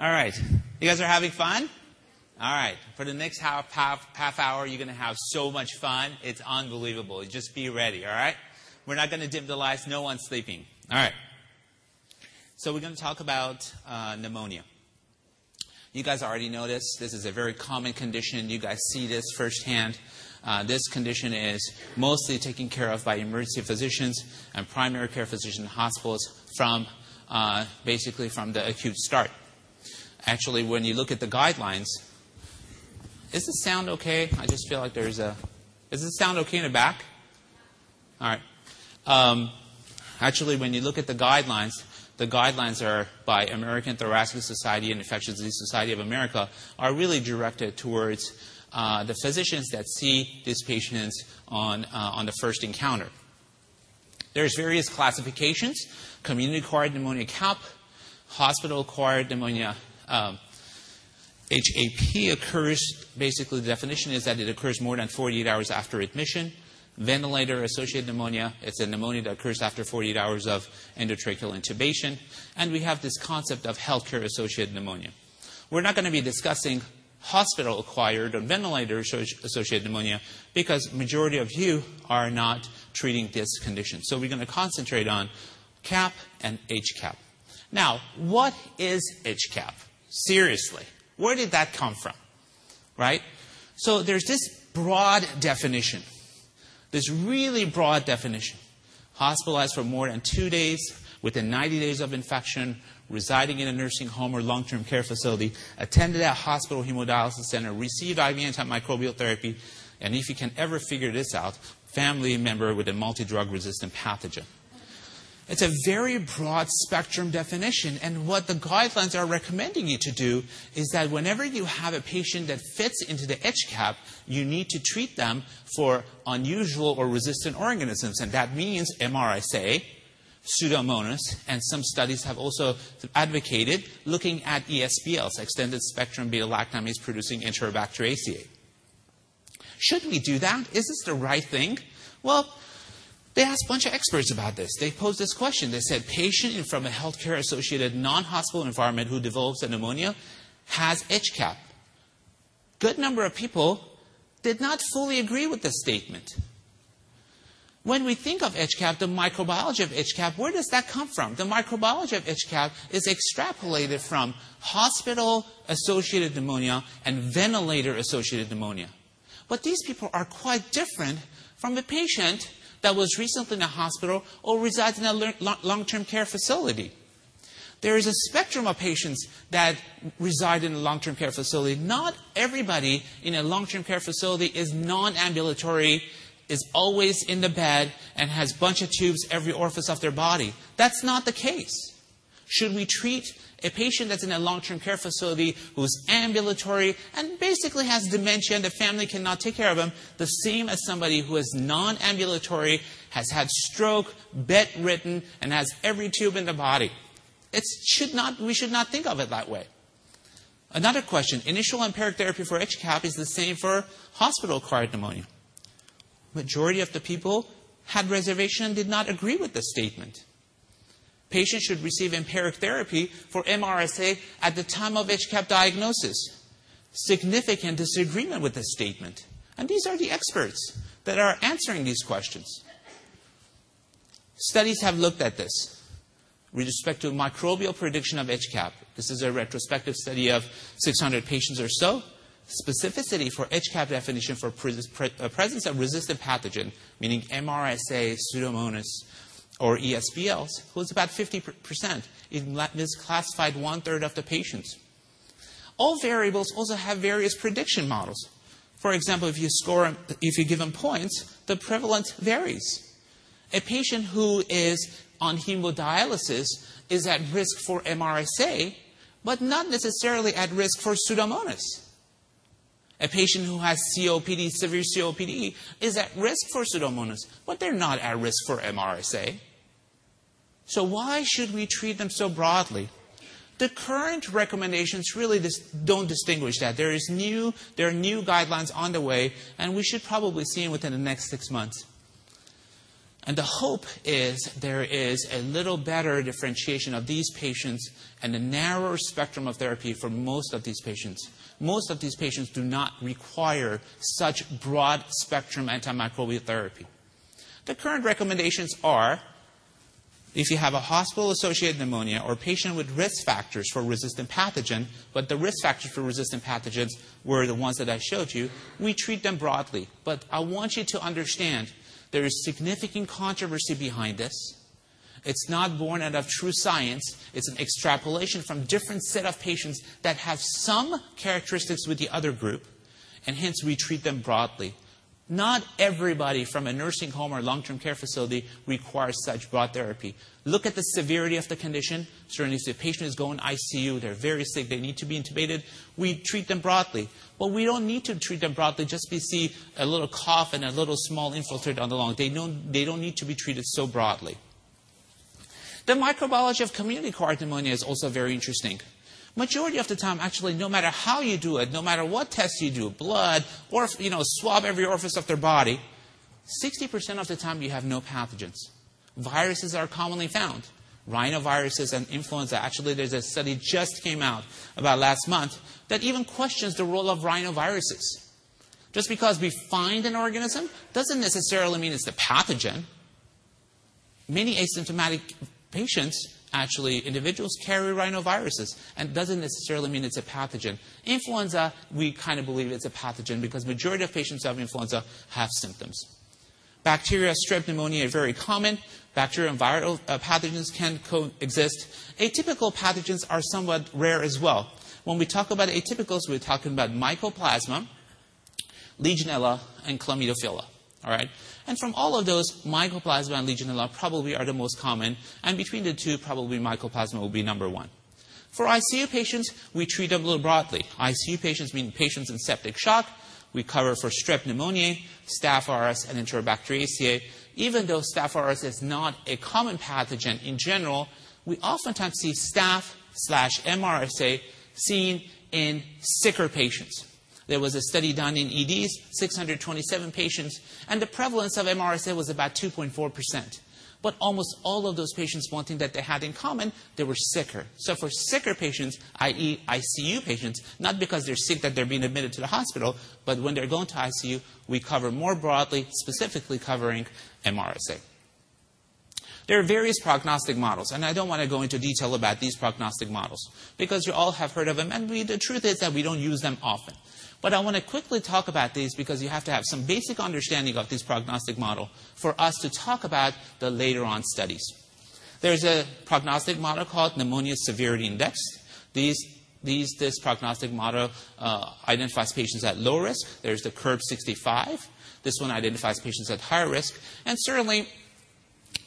All right. You guys are having fun? All right. For the next half, half, half hour, you're going to have so much fun. It's unbelievable. Just be ready, all right? We're not going to dim the lights. No one's sleeping. All right. So we're going to talk about uh, pneumonia. You guys already know this. This is a very common condition. You guys see this firsthand. Uh, this condition is mostly taken care of by emergency physicians and primary care physicians in hospitals from uh, basically from the acute start. Actually, when you look at the guidelines, is the sound okay? I just feel like there's a. Is the sound okay in the back? All right. Um, actually, when you look at the guidelines, the guidelines are by American Thoracic Society and Infectious Disease Society of America are really directed towards uh, the physicians that see these patients on, uh, on the first encounter. There's various classifications, community-acquired pneumonia CAP, hospital-acquired pneumonia um, HAP occurs, basically the definition is that it occurs more than 48 hours after admission. Ventilator-associated pneumonia, it's a pneumonia that occurs after 48 hours of endotracheal intubation. And we have this concept of healthcare-associated pneumonia. We're not going to be discussing hospital-acquired or ventilator-associated pneumonia because majority of you are not treating this condition. So we're going to concentrate on CAP and HCAP. Now, what is HCAP? Seriously, where did that come from? Right? So there's this broad definition, this really broad definition. Hospitalized for more than two days, within 90 days of infection, residing in a nursing home or long term care facility, attended a hospital hemodialysis center, received IV antimicrobial therapy, and if you can ever figure this out, family member with a multi drug resistant pathogen. It's a very broad spectrum definition, and what the guidelines are recommending you to do is that whenever you have a patient that fits into the HCAP, you need to treat them for unusual or resistant organisms, and that means MRSA, Pseudomonas, and some studies have also advocated looking at ESBLs, extended spectrum beta lactamase producing Enterobacteriaceae. Should we do that? Is this the right thing? Well, they asked a bunch of experts about this. They posed this question. They said, patient from a healthcare associated non-hospital environment who develops a pneumonia has HCAP. Good number of people did not fully agree with this statement. When we think of HCAP, the microbiology of HCAP, where does that come from? The microbiology of HCAP is extrapolated from hospital-associated pneumonia and ventilator-associated pneumonia. But these people are quite different from a patient that was recently in a hospital or resides in a long-term care facility. There is a spectrum of patients that reside in a long-term care facility. Not everybody in a long-term care facility is non-ambulatory, is always in the bed, and has a bunch of tubes every orifice of their body. That's not the case. Should we treat a patient that's in a long-term care facility who's ambulatory and basically has dementia and the family cannot take care of him, the same as somebody who is non-ambulatory, has had stroke, bedridden, and has every tube in the body. It should not, we should not think of it that way. Another question, initial empiric therapy for HCAP is the same for hospital-acquired pneumonia. Majority of the people had reservation and did not agree with the statement. Patients should receive empiric therapy for MRSA at the time of HCAP diagnosis. Significant disagreement with this statement. And these are the experts that are answering these questions. Studies have looked at this with respect to microbial prediction of HCAP. This is a retrospective study of 600 patients or so. Specificity for HCAP definition for uh, presence of resistant pathogen, meaning MRSA, Pseudomonas, or ESBLs, was about 50%. It misclassified one third of the patients. All variables also have various prediction models. For example, if you score, if you give them points, the prevalence varies. A patient who is on hemodialysis is at risk for MRSA, but not necessarily at risk for Pseudomonas. A patient who has COPD, severe COPD, is at risk for Pseudomonas, but they're not at risk for MRSA. So why should we treat them so broadly? The current recommendations really dis- don't distinguish that. There is new, there are new guidelines on the way, and we should probably see them within the next six months. And the hope is there is a little better differentiation of these patients and a narrower spectrum of therapy for most of these patients. Most of these patients do not require such broad spectrum antimicrobial therapy. The current recommendations are if you have a hospital associated pneumonia or patient with risk factors for resistant pathogen, but the risk factors for resistant pathogens were the ones that I showed you, we treat them broadly. But I want you to understand there is significant controversy behind this. It's not born out of true science. It's an extrapolation from different set of patients that have some characteristics with the other group, and hence we treat them broadly. Not everybody from a nursing home or long-term care facility requires such broad therapy. Look at the severity of the condition. Certainly, if the patient is going ICU, they're very sick, they need to be intubated, we treat them broadly. But we don't need to treat them broadly just because see a little cough and a little small infiltrate on the lung. They don't, they don't need to be treated so broadly. The microbiology of community acquired pneumonia is also very interesting. Majority of the time, actually, no matter how you do it, no matter what test you do, blood, or, you know, swab every orifice of their body, 60% of the time you have no pathogens. Viruses are commonly found. Rhinoviruses and influenza. Actually, there's a study just came out about last month that even questions the role of rhinoviruses. Just because we find an organism doesn't necessarily mean it's the pathogen. Many asymptomatic patients actually individuals carry rhinoviruses and doesn't necessarily mean it's a pathogen. Influenza, we kind of believe it's a pathogen because majority of patients who have influenza have symptoms. Bacteria, strep pneumonia are very common. Bacterial and viral uh, pathogens can coexist. Atypical pathogens are somewhat rare as well. When we talk about atypicals, we're talking about mycoplasma, Legionella, and Chlamydophila. All right? And from all of those, Mycoplasma and Legionella probably are the most common. And between the two, probably Mycoplasma will be number one. For ICU patients, we treat them a little broadly. ICU patients mean patients in septic shock. We cover for strep pneumoniae, staph aureus, and enterobacteriaceae. Even though staph aureus is not a common pathogen in general, we oftentimes see staph slash MRSA seen in sicker patients. There was a study done in EDs, 627 patients, and the prevalence of MRSA was about 2.4%. But almost all of those patients, one thing that they had in common, they were sicker. So for sicker patients, i.e. ICU patients, not because they're sick that they're being admitted to the hospital, but when they're going to ICU, we cover more broadly, specifically covering MRSA. There are various prognostic models, and I don't want to go into detail about these prognostic models because you all have heard of them, and we, the truth is that we don't use them often. But I want to quickly talk about these because you have to have some basic understanding of this prognostic model for us to talk about the later on studies. There's a prognostic model called pneumonia severity index. These, these, this prognostic model uh, identifies patients at low risk. There's the CURB 65. This one identifies patients at higher risk. And certainly,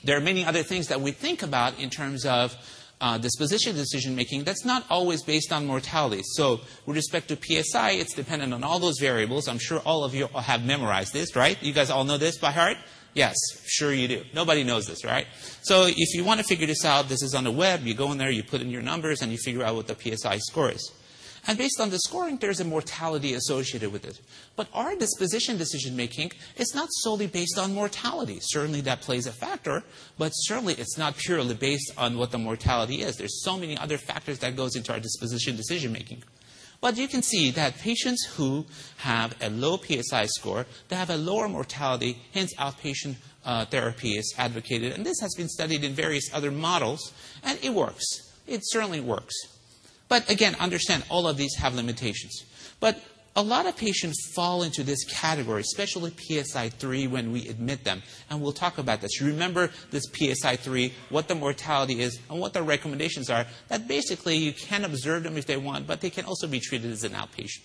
there are many other things that we think about in terms of uh, disposition decision making that's not always based on mortality. So, with respect to PSI, it's dependent on all those variables. I'm sure all of you have memorized this, right? You guys all know this by heart? Yes, sure you do. Nobody knows this, right? So, if you want to figure this out, this is on the web. You go in there, you put in your numbers, and you figure out what the PSI score is. And based on the scoring, there's a mortality associated with it. But our disposition decision making is not solely based on mortality. Certainly that plays a factor, but certainly it's not purely based on what the mortality is. There's so many other factors that goes into our disposition decision making. But you can see that patients who have a low PSI score, they have a lower mortality, hence outpatient uh, therapy is advocated. And this has been studied in various other models, and it works. It certainly works. But again, understand all of these have limitations. But a lot of patients fall into this category, especially PSI 3 when we admit them. And we'll talk about this. Remember this PSI 3, what the mortality is, and what the recommendations are. That basically you can observe them if they want, but they can also be treated as an outpatient.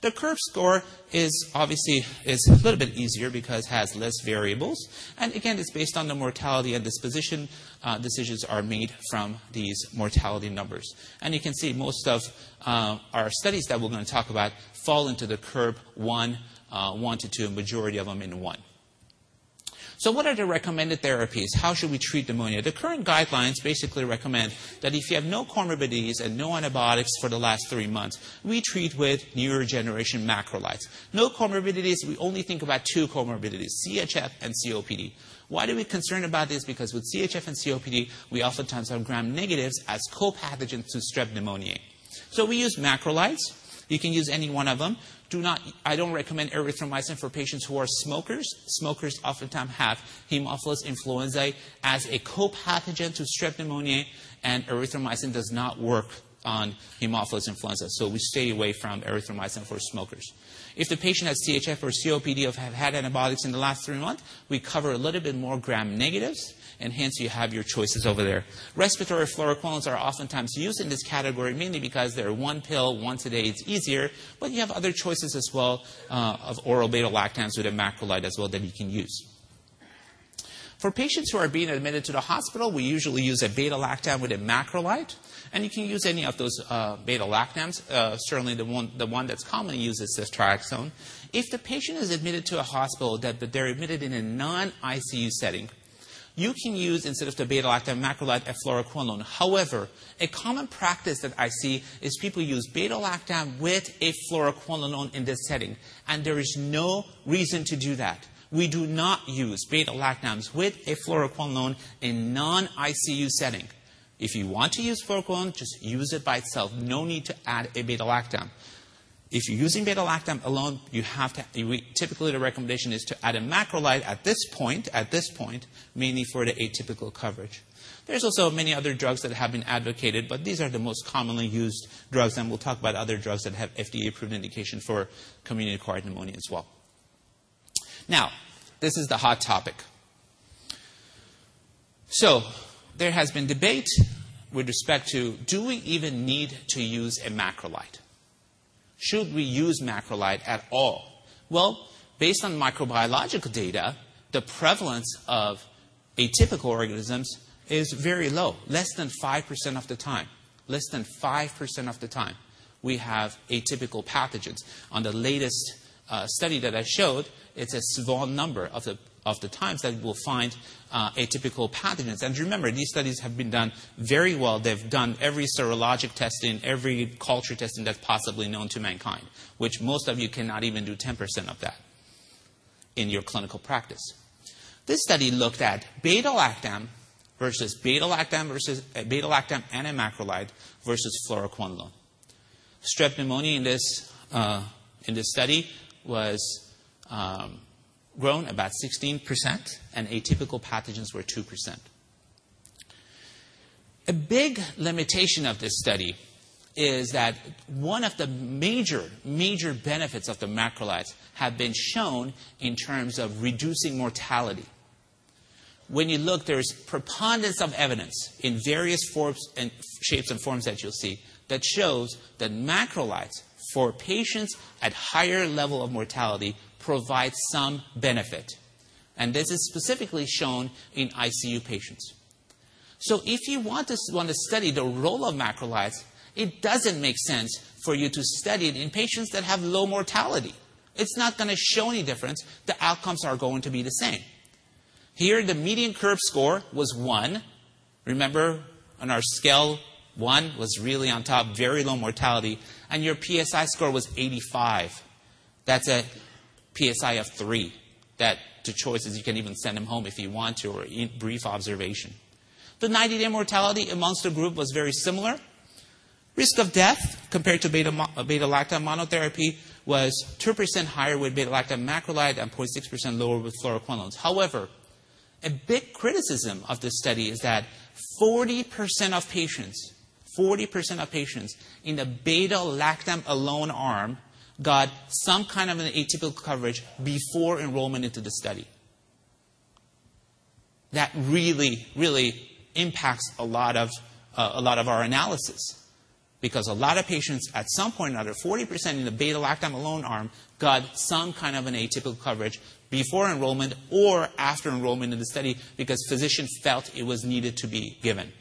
The CURB score is obviously is a little bit easier because it has less variables. And again, it's based on the mortality and disposition uh, decisions are made from these mortality numbers. And you can see most of uh, our studies that we're going to talk about fall into the CURB 1, uh, 1 to 2, majority of them in 1. So, what are the recommended therapies? How should we treat pneumonia? The current guidelines basically recommend that if you have no comorbidities and no antibiotics for the last three months, we treat with newer generation macrolides. No comorbidities, we only think about two comorbidities CHF and COPD. Why do we concern about this? Because with CHF and COPD, we oftentimes have gram negatives as co-pathogens to strep pneumoniae. So we use macrolides. You can use any one of them do not, I don't recommend erythromycin for patients who are smokers. Smokers oftentimes have Haemophilus influenzae as a co-pathogen to strep pneumoniae, and erythromycin does not work on Haemophilus influenza. So we stay away from erythromycin for smokers. If the patient has CHF or COPD or have had antibiotics in the last three months, we cover a little bit more gram negatives and hence you have your choices over there. Respiratory fluoroquinolones are oftentimes used in this category mainly because they're one pill once a day. It's easier, but you have other choices as well uh, of oral beta-lactams with a macrolide as well that you can use. For patients who are being admitted to the hospital, we usually use a beta-lactam with a macrolide. And you can use any of those uh, beta-lactams. Uh, certainly the one, the one that's commonly used is ceftriaxone. If the patient is admitted to a hospital that, they're admitted in a non-ICU setting, you can use, instead of the beta-lactam macrolide, a fluoroquinolone. However, a common practice that I see is people use beta-lactam with a fluoroquinolone in this setting, and there is no reason to do that. We do not use beta-lactams with a fluoroquinolone in non-ICU setting. If you want to use fluoroquinolone, just use it by itself. No need to add a beta-lactam. If you're using beta-lactam alone, you have to, typically the recommendation is to add a macrolide at this point, at this point, mainly for the atypical coverage. There's also many other drugs that have been advocated, but these are the most commonly used drugs, and we'll talk about other drugs that have FDA-approved indication for community-acquired pneumonia as well. Now, this is the hot topic. So, there has been debate with respect to do we even need to use a macrolide? Should we use macrolide at all? Well, based on microbiological data, the prevalence of atypical organisms is very low, less than 5% of the time. Less than 5% of the time, we have atypical pathogens. On the latest uh, study that I showed, it's a small number of the of the times that we'll find uh, atypical pathogens. And remember, these studies have been done very well. They've done every serologic testing, every culture testing that's possibly known to mankind, which most of you cannot even do 10% of that in your clinical practice. This study looked at beta-lactam versus beta-lactam versus uh, beta-lactam and a macrolide versus fluoroquinolone. Strep pneumonia in this, uh, in this study was um, grown about 16%, and atypical pathogens were 2%. A big limitation of this study is that one of the major, major benefits of the macrolides have been shown in terms of reducing mortality. When you look, there's preponderance of evidence in various forms and shapes and forms that you'll see that shows that macrolides for patients at higher level of mortality provide some benefit. And this is specifically shown in ICU patients. So if you want to, want to study the role of macrolides, it doesn't make sense for you to study it in patients that have low mortality. It's not going to show any difference. The outcomes are going to be the same. Here, the median CURB score was 1. Remember, on our scale, 1 was really on top, very low mortality. And your PSI score was 85. That's a PSI of 3. That the choice is you can even send them home if you want to, or brief observation. The 90 day mortality amongst the group was very similar. Risk of death compared to beta, uh, beta lactam monotherapy was 2% higher with beta lactam macrolide and 0.6% lower with fluoroquinolones. However, a big criticism of this study is that 40% of patients, 40% of patients in the beta lactam alone arm got some kind of an atypical coverage before enrollment into the study. That really, really impacts a lot of, uh, a lot of our analysis. Because a lot of patients, at some point or another, 40% in the beta lactam alone arm, got some kind of an atypical coverage before enrollment or after enrollment in the study because physicians felt it was needed to be given.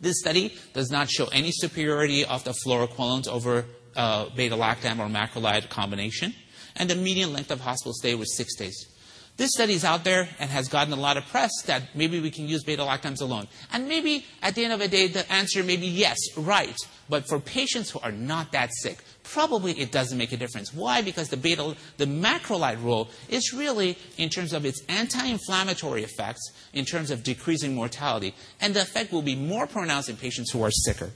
This study does not show any superiority of the fluoroquinolones over uh, beta-lactam or macrolide combination. And the median length of hospital stay was six days. This study is out there and has gotten a lot of press that maybe we can use beta-lactams alone. And maybe at the end of the day, the answer may be yes, right. But for patients who are not that sick, probably it doesn't make a difference. Why? Because the beta, the macrolide role is really in terms of its anti-inflammatory effects, in terms of decreasing mortality. And the effect will be more pronounced in patients who are sicker.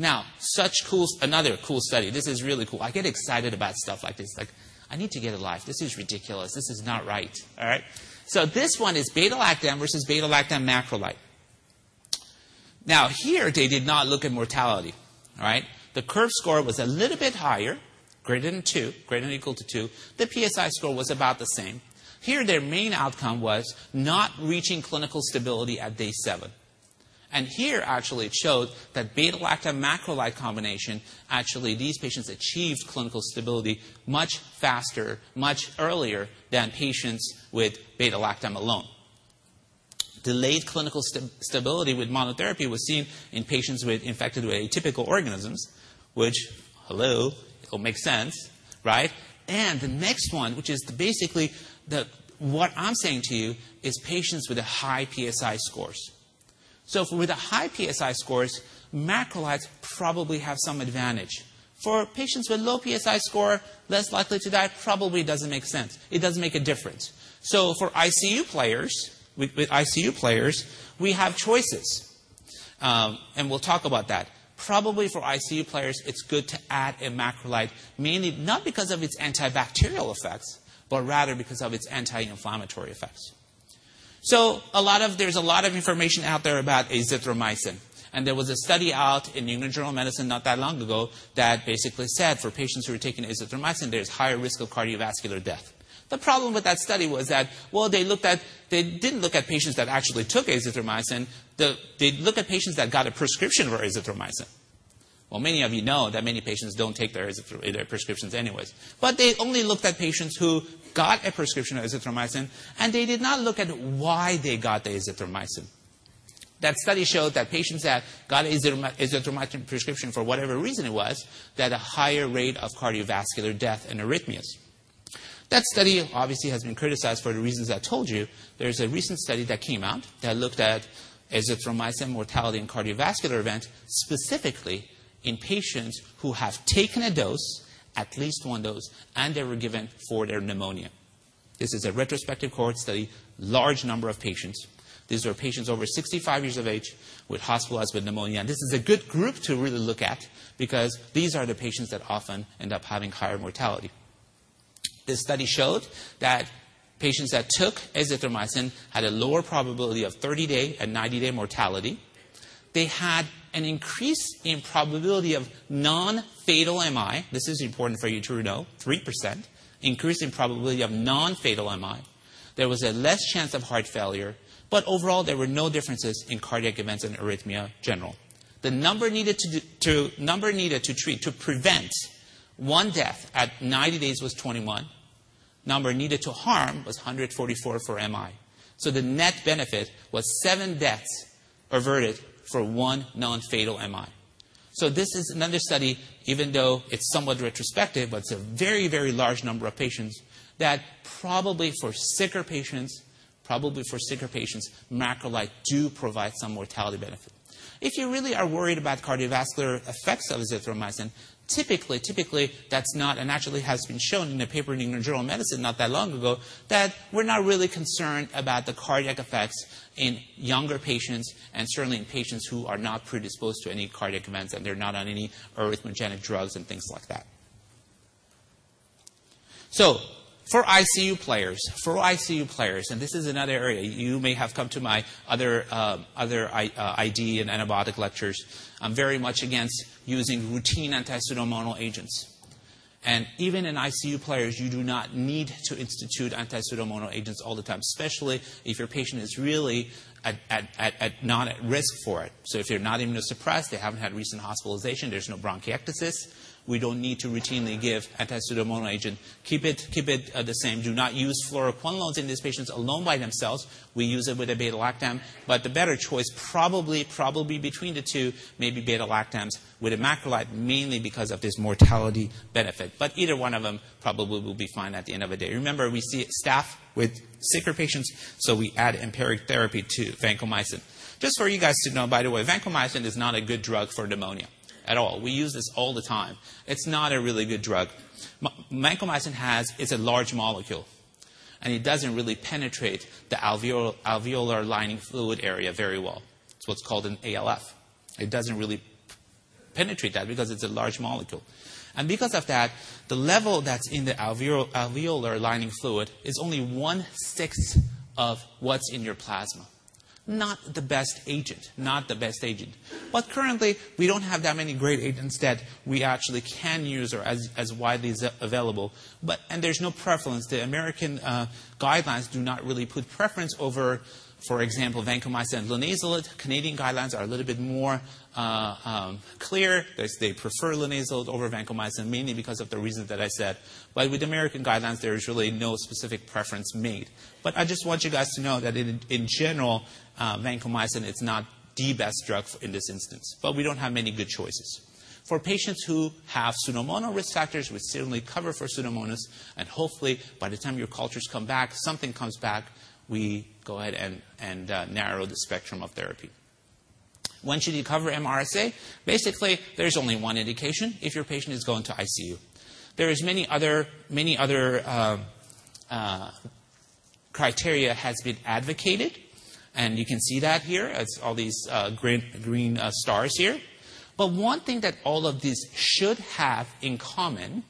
Now, such cool, another cool study. This is really cool. I get excited about stuff like this. Like, I need to get a life. This is ridiculous. This is not right. All right? So this one is beta-lactam versus beta-lactam macrolide. Now, here they did not look at mortality. All right? The CURB score was a little bit higher, greater than 2, greater than equal to 2. The PSI score was about the same. Here, their main outcome was not reaching clinical stability at day 7. And here, actually, it showed that beta-lactam macrolide combination, actually, these patients achieved clinical stability much faster, much earlier than patients with beta-lactam alone. Delayed clinical st- stability with monotherapy was seen in patients with infected with atypical organisms, which, hello, it'll make sense, right? And the next one, which is the, basically the, what I'm saying to you, is patients with a high PSI scores. So for, with a high PSI scores, macrolides probably have some advantage. For patients with low PSI score, less likely to die, probably doesn't make sense. It doesn't make a difference. So for ICU players, with, with ICU players, we have choices. Um, and we'll talk about that. Probably for ICU players, it's good to add a macrolide, mainly not because of its antibacterial effects, but rather because of its anti-inflammatory effects. So a lot of, there's a lot of information out there about azithromycin. And there was a study out in New England Journal of Medicine not that long ago that basically said for patients who are taking azithromycin, there's higher risk of cardiovascular death. The problem with that study was that, well, they looked at, they didn't look at patients that actually took azithromycin. The, they looked at patients that got a prescription for azithromycin. Well, many of you know that many patients don't take their, their prescriptions anyways. But they only looked at patients who got a prescription of azithromycin, and they did not look at why they got the azithromycin. That study showed that patients that got azithromycin prescription for whatever reason it was, that a higher rate of cardiovascular death and arrhythmias. That study obviously has been criticized for the reasons I told you. There's a recent study that came out that looked at azithromycin mortality and cardiovascular event specifically in patients who have taken a dose, at least one dose, and they were given for their pneumonia. This is a retrospective cohort study, large number of patients. These are patients over 65 years of age with hospitalized with pneumonia. And this is a good group to really look at because these are the patients that often end up having higher mortality. This study showed that patients that took azithromycin had a lower probability of 30 day and 90 day mortality. They had an increase in probability of non-fatal MI. This is important for you to know, 3%. Increase in probability of non-fatal MI. There was a less chance of heart failure, but overall there were no differences in cardiac events and arrhythmia general. The number needed to, to, number needed to treat, to prevent one death at 90 days was 21. Number needed to harm was 144 for MI. So the net benefit was seven deaths averted for one non-fatal MI. So this is another study, even though it's somewhat retrospective, but it's a very, very large number of patients that probably for sicker patients, probably for sicker patients, macrolide do provide some mortality benefit. If you really are worried about cardiovascular effects of azithromycin, typically, typically that's not, and actually has been shown in a paper in the Journal of Medicine not that long ago, that we're not really concerned about the cardiac effects in younger patients and certainly in patients who are not predisposed to any cardiac events and they're not on any arrhythmogenic drugs and things like that. So, for ICU players, for ICU players, and this is another area, you may have come to my other, uh, other I, uh, ID and antibiotic lectures. I'm very much against using routine anti-pseudomonal agents. And even in ICU players, you do not need to institute anti-pseudomonal agents all the time, especially if your patient is really at, at, at, not at risk for it. So if they're not immunosuppressed, they haven't had recent hospitalization, there's no bronchiectasis, we don't need to routinely give anti-pseudomonal agent. Keep it, keep it uh, the same. Do not use fluoroquinolones in these patients alone by themselves. We use it with a beta-lactam, but the better choice probably, probably between the two, maybe beta-lactams with a macrolide, mainly because of this mortality benefit. But either one of them probably will be fine at the end of the day. Remember, we see staph with sicker patients, so we add empiric therapy to vancomycin. Just for you guys to know, by the way, vancomycin is not a good drug for pneumonia at all. We use this all the time. It's not a really good drug. Vancomycin has is a large molecule, and it doesn't really penetrate the alveolar, alveolar lining fluid area very well. It's what's called an ALF. It doesn't really penetrate that because it's a large molecule. And because of that, the level that's in the alveolar, alveolar lining fluid is only one sixth of what's in your plasma not the best agent, not the best agent. But currently, we don't have that many great agents that we actually can use or as, as widely available. But, and there's no preference. The American uh, guidelines do not really put preference over for example, vancomycin and linezolid, Canadian guidelines are a little bit more uh, um, clear. They, prefer linezolid over vancomycin, mainly because of the reasons that I said. But with American guidelines, there is really no specific preference made. But I just want you guys to know that in, in general, uh, vancomycin is not the best drug in this instance. But we don't have many good choices. For patients who have pseudomonal risk factors, we certainly cover for pseudomonas, and hopefully by the time your cultures come back, something comes back, we go ahead and, and uh, narrow the spectrum of therapy. When should you cover MRSA? Basically, there's only one indication if your patient is going to ICU. There is many other, many other uh, uh, criteria has been advocated, and you can see that here. It's all these uh, green, green uh, stars here. But one thing that all of these should have in common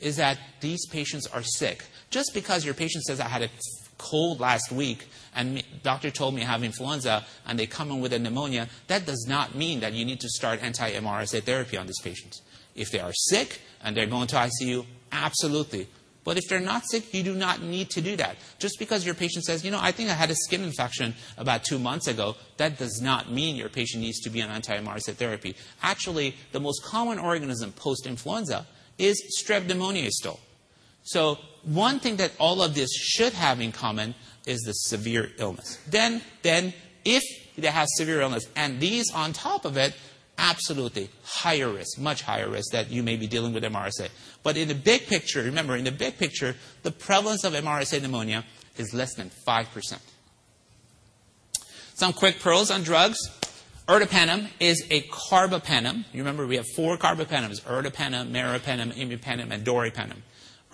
is that these patients are sick. Just because your patient says, I had a cold last week and doctor told me I have influenza and they come in with a pneumonia, that does not mean that you need to start anti-MRSA therapy on these patients. If they are sick and they're going to ICU, absolutely. But if they're not sick, you do not need to do that. Just because your patient says, you know, I think I had a skin infection about two months ago, that does not mean your patient needs to be on anti-MRSA therapy. Actually, the most common organism post-influenza is strep pneumoniae still. So one thing that all of this should have in common is the severe illness. Then, then if they have severe illness and these on top of it, absolutely higher risk, much higher risk that you may be dealing with MRSA. But in the big picture, remember, in the big picture, the prevalence of MRSA pneumonia is less than 5%. Some quick pearls on drugs. Ertapenem is a carbapenem. You remember we have four carbapenems, ertapenem, meropenem, imipenem, and doripenem.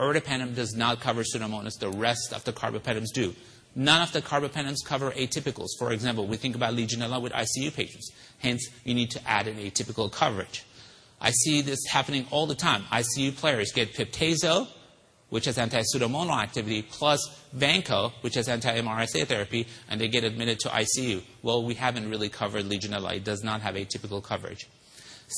Ertapenem does not cover Pseudomonas. The rest of the carbapenems do. None of the carbapenems cover atypicals. For example, we think about Legionella with ICU patients. Hence, you need to add an atypical coverage. I see this happening all the time. ICU players get Piptazo, which has anti-pseudomonal activity, plus Vanco, which has anti-MRSA therapy, and they get admitted to ICU. Well, we haven't really covered Legionella. It does not have atypical coverage.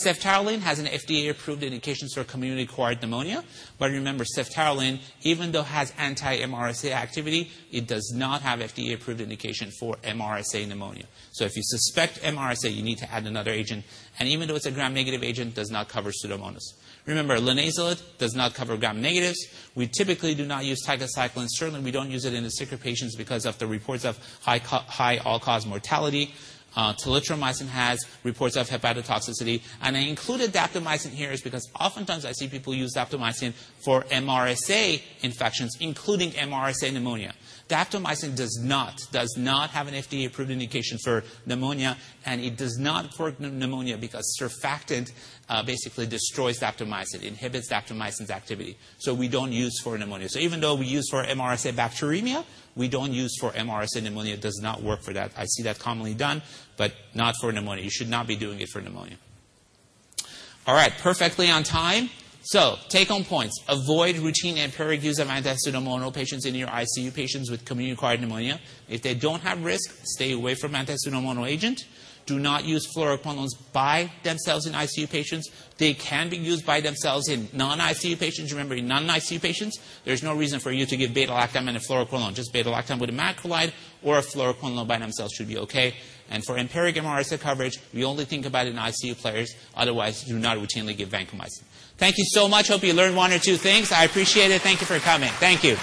Ceftaroline has an FDA-approved indication for community-acquired pneumonia. But remember, ceftaroline, even though it has anti-MRSA activity, it does not have FDA-approved indication for MRSA pneumonia. So if you suspect MRSA, you need to add another agent. And even though it's a gram-negative agent, does not cover Pseudomonas. Remember, linezolid does not cover gram-negatives. We typically do not use tigecycline. Certainly, we don't use it in the sicker patients because of the reports of high, high all-cause mortality. Uh, telithromycin has reports of hepatotoxicity. And I included daptomycin here is because oftentimes I see people use daptomycin for MRSA infections, including MRSA pneumonia. Daptomycin does not, does not have an FDA-approved indication for pneumonia, and it does not for pneumonia because surfactant uh, basically destroys daptomycin, inhibits daptomycin's activity. So we don't use for pneumonia. So even though we use for MRSA bacteremia, we don't use for MRSA pneumonia. It does not work for that. I see that commonly done, but not for pneumonia. You should not be doing it for pneumonia. All right, perfectly on time. So, take home points. Avoid routine empiric use of anti-pseudomonal patients in your ICU patients with community-acquired pneumonia. If they don't have risk, stay away from anti-pseudomonal agent. Do not use fluoroquinolones by themselves in ICU patients. They can be used by themselves in non-ICU patients. Remember, in non-ICU patients, there's no reason for you to give beta-lactam and a fluoroquinolone. Just beta-lactam with a macrolide or a fluoroquinolone by themselves should be okay. And for empiric MRSA coverage, we only think about it in ICU players. Otherwise, do not routinely give vancomycin. Thank you so much. Hope you learned one or two things. I appreciate it. Thank you for coming. Thank you.